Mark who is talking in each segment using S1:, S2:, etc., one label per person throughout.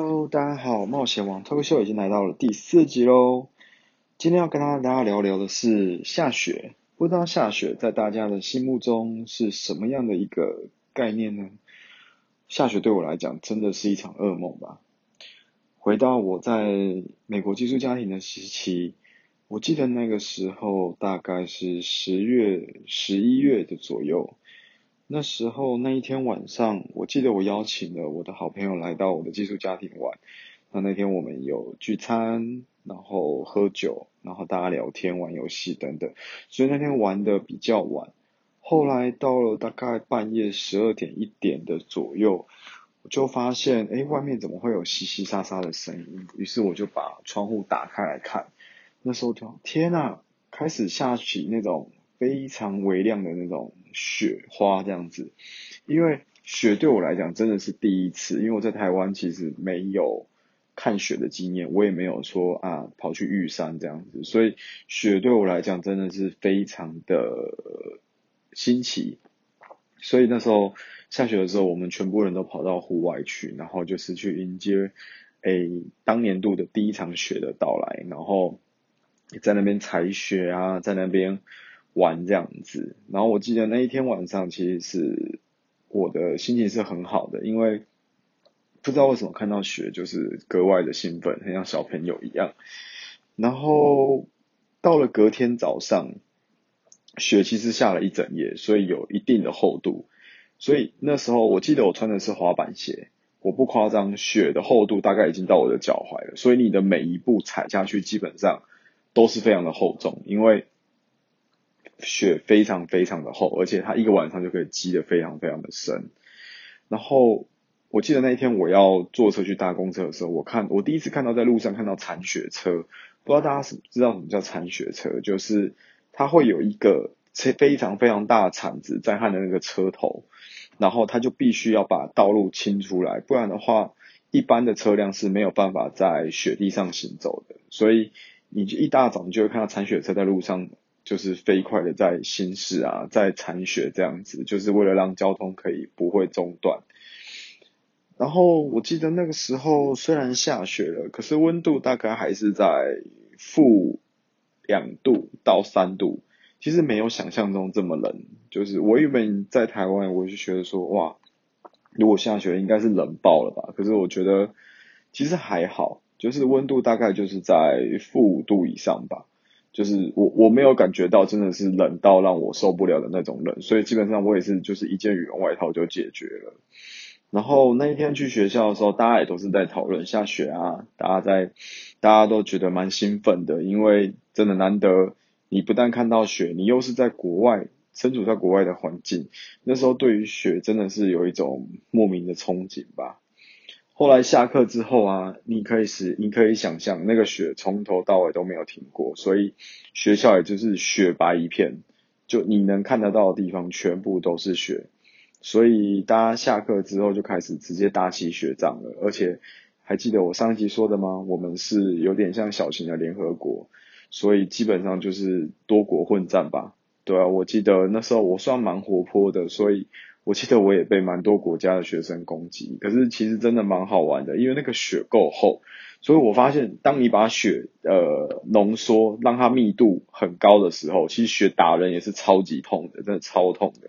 S1: Hello，大家好，冒险王脱口秀已经来到了第四集喽。今天要跟大家聊聊的是下雪，不知道下雪在大家的心目中是什么样的一个概念呢？下雪对我来讲真的是一场噩梦吧。回到我在美国寄宿家庭的时期，我记得那个时候大概是十月、十一月的左右。那时候那一天晚上，我记得我邀请了我的好朋友来到我的寄宿家庭玩。那那天我们有聚餐，然后喝酒，然后大家聊天、玩游戏等等。所以那天玩的比较晚。后来到了大概半夜十二点一点的左右，我就发现，哎，外面怎么会有淅淅沙沙的声音？于是我就把窗户打开来看。那时候就天呐，开始下起那种。非常微亮的那种雪花这样子，因为雪对我来讲真的是第一次，因为我在台湾其实没有看雪的经验，我也没有说啊跑去玉山这样子，所以雪对我来讲真的是非常的新奇。所以那时候下雪的时候，我们全部人都跑到户外去，然后就是去迎接诶当年度的第一场雪的到来，然后在那边踩雪啊，在那边。玩这样子，然后我记得那一天晚上，其实是我的心情是很好的，因为不知道为什么看到雪就是格外的兴奋，很像小朋友一样。然后到了隔天早上，雪其实下了一整夜，所以有一定的厚度。所以那时候我记得我穿的是滑板鞋，我不夸张，雪的厚度大概已经到我的脚踝了。所以你的每一步踩下去，基本上都是非常的厚重，因为。雪非常非常的厚，而且它一个晚上就可以积得非常非常的深。然后我记得那一天我要坐车去搭公车的时候，我看我第一次看到在路上看到铲雪车，不知道大家是知道什么叫铲雪车？就是它会有一个非常非常大的铲子在它的那个车头，然后它就必须要把道路清出来，不然的话一般的车辆是没有办法在雪地上行走的。所以你一大早你就会看到铲雪车在路上。就是飞快的在行驶啊，在铲雪这样子，就是为了让交通可以不会中断。然后我记得那个时候虽然下雪了，可是温度大概还是在负两度到三度，其实没有想象中这么冷。就是我原本在台湾，我就觉得说哇，如果下雪应该是冷爆了吧？可是我觉得其实还好，就是温度大概就是在负五度以上吧。就是我我没有感觉到真的是冷到让我受不了的那种冷，所以基本上我也是就是一件羽绒外套就解决了。然后那一天去学校的时候，大家也都是在讨论下雪啊，大家在大家都觉得蛮兴奋的，因为真的难得你不但看到雪，你又是在国外身处在国外的环境，那时候对于雪真的是有一种莫名的憧憬吧。后来下课之后啊，你可以是，你可以想象那个雪从头到尾都没有停过，所以学校也就是雪白一片，就你能看得到的地方全部都是雪，所以大家下课之后就开始直接搭起雪仗了。而且还记得我上一集说的吗？我们是有点像小型的联合国，所以基本上就是多国混战吧。对啊，我记得那时候我算蛮活泼的，所以。我记得我也被蛮多国家的学生攻击，可是其实真的蛮好玩的，因为那个雪够厚，所以我发现当你把雪呃浓缩，让它密度很高的时候，其实雪打人也是超级痛的，真的超痛的。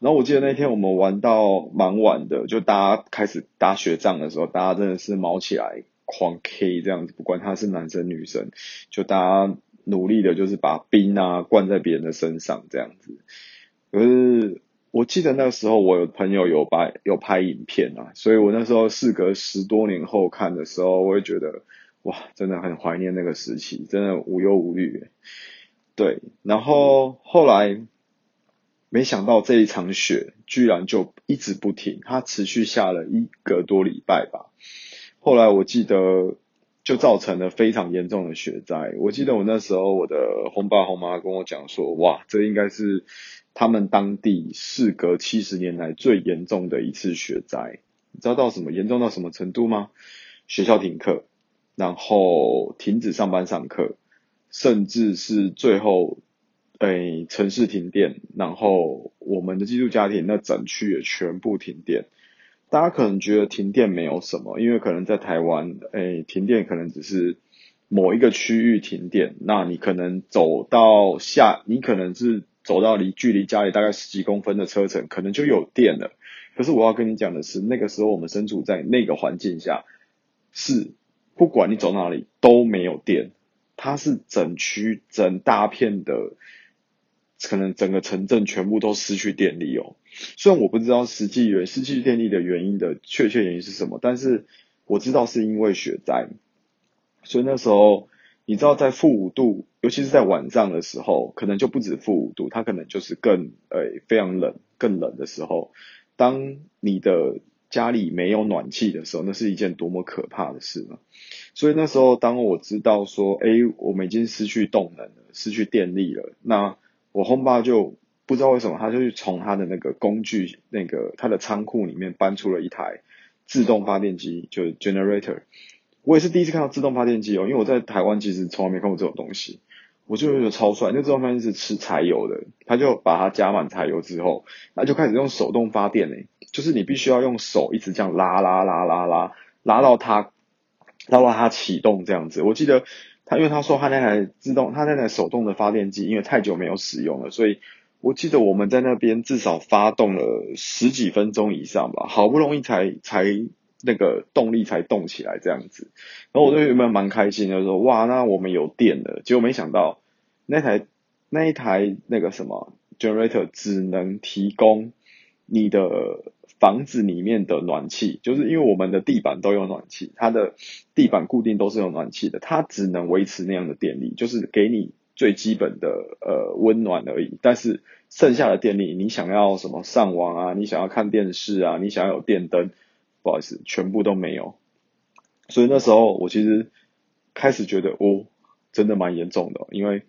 S1: 然后我记得那天我们玩到蛮晚的，就大家开始打雪仗的时候，大家真的是毛起来狂 K 这样子，不管他是男生女生，就大家努力的就是把冰啊灌在别人的身上这样子，可是。我记得那时候我有朋友有拍有拍影片啊，所以我那时候事隔十多年后看的时候，我会觉得哇，真的很怀念那个时期，真的无忧无虑。对，然后后来没想到这一场雪居然就一直不停，它持续下了一个多礼拜吧。后来我记得就造成了非常严重的雪灾。我记得我那时候我的红爸红妈跟我讲说，哇，这应该是。他们当地事隔七十年来最严重的一次雪灾，你知道到什么严重到什么程度吗？学校停课，然后停止上班上课，甚至是最后，诶，城市停电，然后我们的寄宿家庭那整区也全部停电。大家可能觉得停电没有什么，因为可能在台湾，哎，停电可能只是某一个区域停电，那你可能走到下，你可能是走到离距离家里大概十几公分的车程，可能就有电了。可是我要跟你讲的是，那个时候我们身处在那个环境下，是不管你走哪里都没有电，它是整区整大片的。可能整个城镇全部都失去电力哦。虽然我不知道实际原失去电力的原因的确切原因是什么，但是我知道是因为雪灾。所以那时候你知道在负五度，尤其是在晚上的时候，可能就不止负五度，它可能就是更呃非常冷、更冷的时候。当你的家里没有暖气的时候，那是一件多么可怕的事呢？所以那时候当我知道说，哎，我们已经失去动能了，失去电力了，那。我轰爸就不知道为什么，他就去从他的那个工具、那个他的仓库里面搬出了一台自动发电机，就是 generator。我也是第一次看到自动发电机哦，因为我在台湾其实从来没看过这种东西，我就觉得超帅。那自动发电机是吃柴油的，他就把它加满柴油之后，那就开始用手动发电嘞，就是你必须要用手一直这样拉拉拉拉拉，拉到它，拉到它启动这样子。我记得。他因为他说他那台自动，他那台手动的发电机，因为太久没有使用了，所以我记得我们在那边至少发动了十几分钟以上吧，好不容易才才那个动力才动起来这样子。然后我就原本蛮开心的说，哇，那我们有电了。结果没想到那台那一台那个什么 generator 只能提供你的。房子里面的暖气，就是因为我们的地板都有暖气，它的地板固定都是有暖气的，它只能维持那样的电力，就是给你最基本的呃温暖而已。但是剩下的电力，你想要什么上网啊，你想要看电视啊，你想要有电灯，不好意思，全部都没有。所以那时候我其实开始觉得哦，真的蛮严重的，因为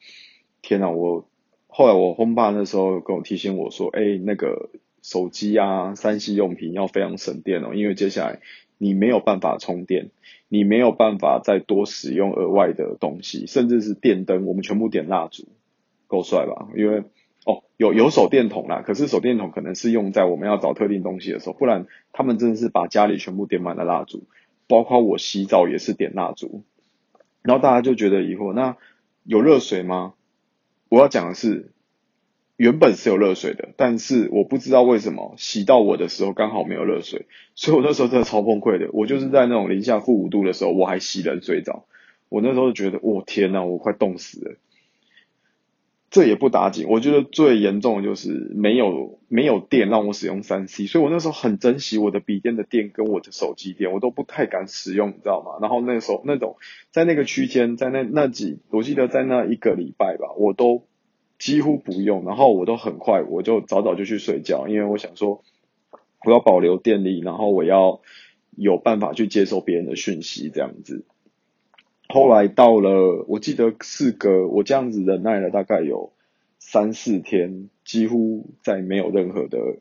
S1: 天哪，我后来我轰爸那时候跟我提醒我说，哎，那个。手机啊，三 C 用品要非常省电哦，因为接下来你没有办法充电，你没有办法再多使用额外的东西，甚至是电灯，我们全部点蜡烛，够帅吧？因为哦，有有手电筒啦，可是手电筒可能是用在我们要找特定东西的时候，不然他们真的是把家里全部点满了蜡烛，包括我洗澡也是点蜡烛，然后大家就觉得疑惑，那有热水吗？我要讲的是。原本是有热水的，但是我不知道为什么洗到我的时候刚好没有热水，所以我那时候真的超崩溃的。我就是在那种零下负五度的时候，我还洗冷水澡。我那时候觉得，我天呐，我快冻死了。这也不打紧，我觉得最严重的就是没有没有电让我使用三 C，所以我那时候很珍惜我的笔电的电跟我的手机电，我都不太敢使用，你知道吗？然后那时候那种在那个区间，在那那几，我记得在那一个礼拜吧，我都。几乎不用，然后我都很快，我就早早就去睡觉，因为我想说我要保留电力，然后我要有办法去接受别人的讯息，这样子。后来到了，我记得四个，我这样子忍耐了大概有三四天，几乎在没有任何的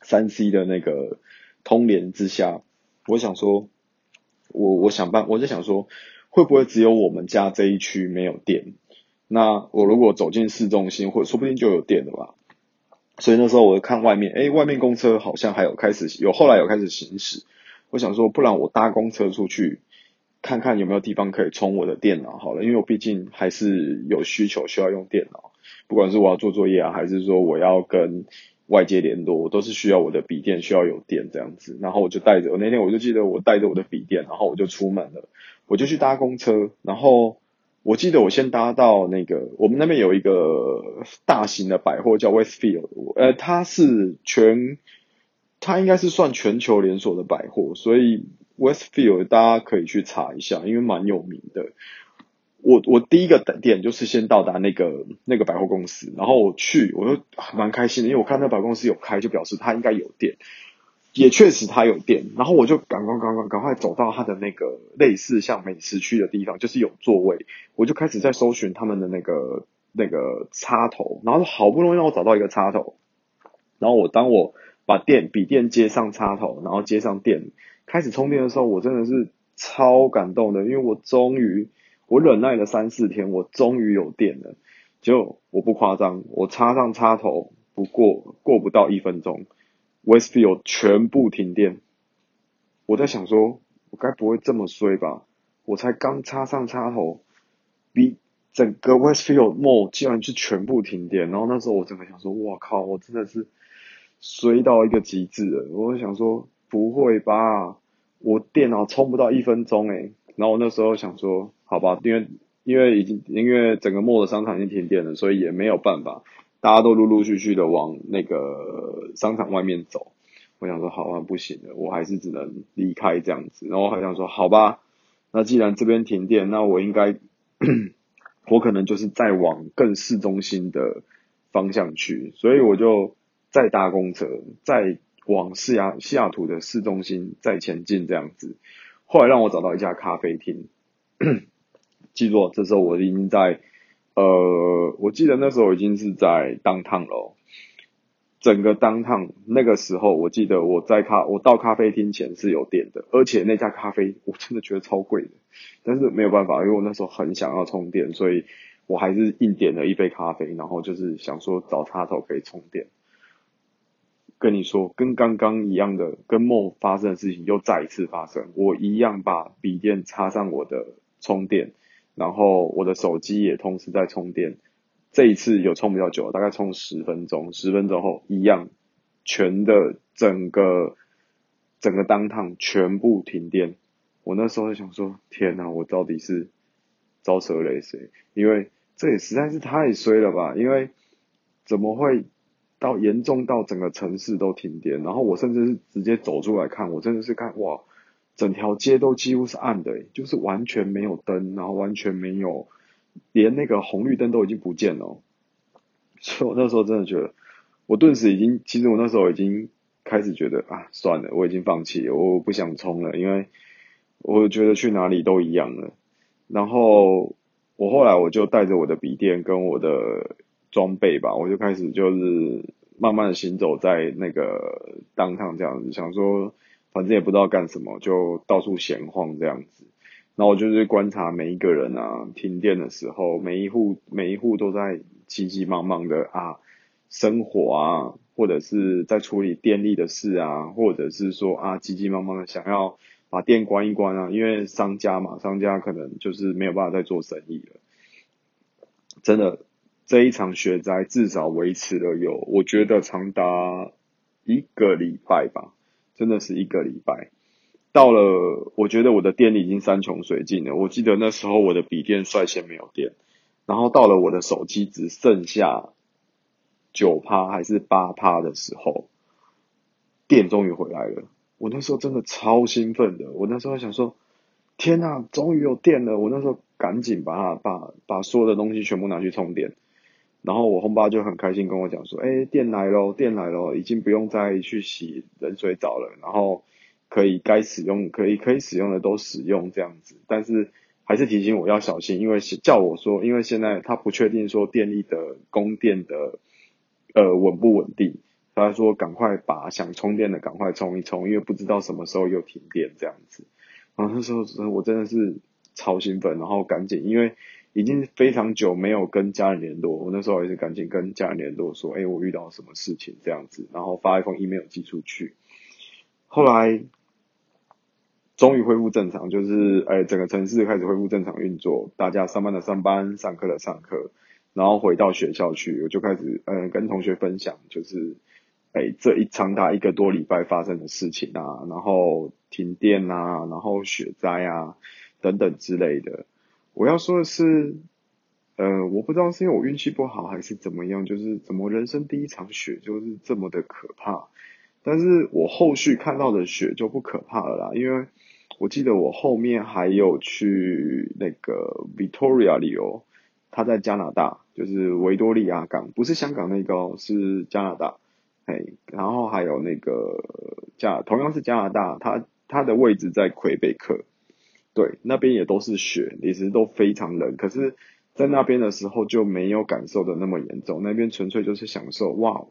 S1: 三 C 的那个通联之下，我想说，我我想办，我就想说，会不会只有我们家这一区没有电？那我如果走进市中心，或说不定就有电了吧。所以那时候我看外面，哎，外面公车好像还有开始有，后来有开始行驶。我想说，不然我搭公车出去，看看有没有地方可以充我的电脑好了，因为我毕竟还是有需求需要用电脑，不管是我要做作业啊，还是说我要跟外界联络，我都是需要我的笔电需要有电这样子。然后我就带着，我那天我就记得我带着我的笔电，然后我就出门了，我就去搭公车，然后。我记得我先搭到那个，我们那边有一个大型的百货叫 Westfield，呃，它是全，它应该是算全球连锁的百货，所以 Westfield 大家可以去查一下，因为蛮有名的。我我第一个点就是先到达那个那个百货公司，然后我去，我就蛮开心的，因为我看那百货公司有开，就表示它应该有店。也确实它有店，然后我就赶快赶快赶快走到它的那个类似像美食区的地方，就是有座位，我就开始在搜寻他们的那个那个插头，然后好不容易让我找到一个插头，然后我当我把电笔电接上插头，然后接上电开始充电的时候，我真的是超感动的，因为我终于我忍耐了三四天，我终于有电了，就我不夸张，我插上插头不过过不到一分钟。Westfield 全部停电。我在想说，我该不会这么衰吧？我才刚插上插头，比整个 Westfield Mall 竟然是全部停电。然后那时候我真的想说，哇靠，我真的是衰到一个极致了。我想说，不会吧？我电脑充不到一分钟诶。然后我那时候想说，好吧，因为因为已经因为整个墨的商场已经停电了，所以也没有办法。大家都陆陆续续的往那个商场外面走，我想说好啊，不行了，我还是只能离开这样子。然后好像说好吧，那既然这边停电，那我应该，我可能就是再往更市中心的方向去，所以我就再搭公车，再往西雅西雅图的市中心再前进这样子。后来让我找到一家咖啡厅，记住，这时候我已经在。呃，我记得那时候已经是在当趟了，整个当趟那个时候，我记得我在咖，我到咖啡厅前是有电的，而且那家咖啡我真的觉得超贵的，但是没有办法，因为我那时候很想要充电，所以我还是硬点了一杯咖啡，然后就是想说找插头可以充电。跟你说，跟刚刚一样的，跟梦发生的事情又再一次发生，我一样把笔电插上我的充电。然后我的手机也同时在充电，这一次有充比较久，大概充十分钟，十分钟后一样，全的整个整个当趟全部停电。我那时候就想说，天哪，我到底是招蛇雷谁？因为这也实在是太衰了吧？因为怎么会到严重到整个城市都停电？然后我甚至是直接走出来看，我真的是看哇！整条街都几乎是暗的，就是完全没有灯，然后完全没有，连那个红绿灯都已经不见了。所以我那时候真的觉得，我顿时已经，其实我那时候已经开始觉得啊，算了，我已经放弃，我不想冲了，因为我觉得去哪里都一样了。然后我后来我就带着我的笔电跟我的装备吧，我就开始就是慢慢的行走在那个当趟这样子，想说。反正也不知道干什么，就到处闲晃这样子。然后我就是观察每一个人啊，停电的时候，每一户每一户都在急急忙忙的啊生火啊，或者是在处理电力的事啊，或者是说啊急急忙忙的想要把电关一关啊，因为商家嘛，商家可能就是没有办法再做生意了。真的，这一场雪灾至少维持了有，我觉得长达一个礼拜吧。真的是一个礼拜，到了，我觉得我的电力已经山穷水尽了。我记得那时候我的笔电率先没有电，然后到了我的手机只剩下九趴还是八趴的时候，电终于回来了。我那时候真的超兴奋的，我那时候想说，天呐，终于有电了！我那时候赶紧把把把所有的东西全部拿去充电。然后我红爸就很开心跟我讲说，哎，电来喽，电来喽，已经不用再去洗冷水澡了，然后可以该使用可以可以使用的都使用这样子，但是还是提醒我要小心，因为叫我说，因为现在他不确定说电力的供电的呃稳不稳定，他说赶快把想充电的赶快充一充，因为不知道什么时候又停电这样子。然后那时候我真的是超兴奋，然后赶紧因为。已经非常久没有跟家人联络，我那时候也是赶紧跟家人联络，说，哎，我遇到什么事情这样子，然后发一封 email 寄出去。后来终于恢复正常，就是，哎，整个城市开始恢复正常运作，大家上班的上班，上课的上课，然后回到学校去，我就开始，嗯，跟同学分享，就是，哎，这一长达一个多礼拜发生的事情啊，然后停电啊，然后雪灾啊，等等之类的。我要说的是，呃，我不知道是因为我运气不好还是怎么样，就是怎么人生第一场雪就是这么的可怕。但是我后续看到的雪就不可怕了啦，因为我记得我后面还有去那个 Victoria 里哦，他在加拿大，就是维多利亚港，不是香港那个哦，是加拿大。嘿，然后还有那个加，同样是加拿大，它它的位置在魁北克。对，那边也都是雪，其实都非常冷。可是，在那边的时候就没有感受的那么严重，那边纯粹就是享受哇，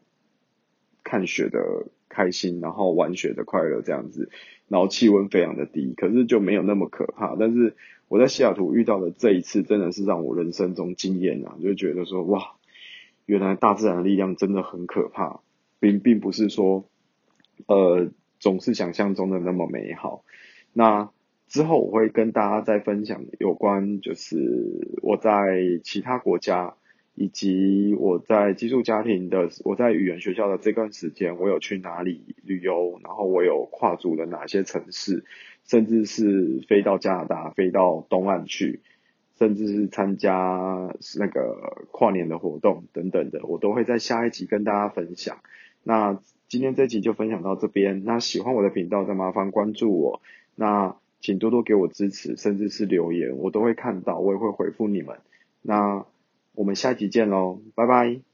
S1: 看雪的开心，然后玩雪的快乐这样子。然后气温非常的低，可是就没有那么可怕。但是我在西雅图遇到的这一次，真的是让我人生中惊艳啊！就觉得说哇，原来大自然的力量真的很可怕，并并不是说呃总是想象中的那么美好。那之后我会跟大家再分享有关，就是我在其他国家。以及我在寄宿家庭的，我在语言学校的这段时间，我有去哪里旅游，然后我有跨足了哪些城市，甚至是飞到加拿大，飞到东岸去，甚至是参加那个跨年的活动等等的，我都会在下一集跟大家分享。那今天这集就分享到这边，那喜欢我的频道，再麻烦关注我，那请多多给我支持，甚至是留言，我都会看到，我也会回复你们。那。我们下集见喽，拜拜。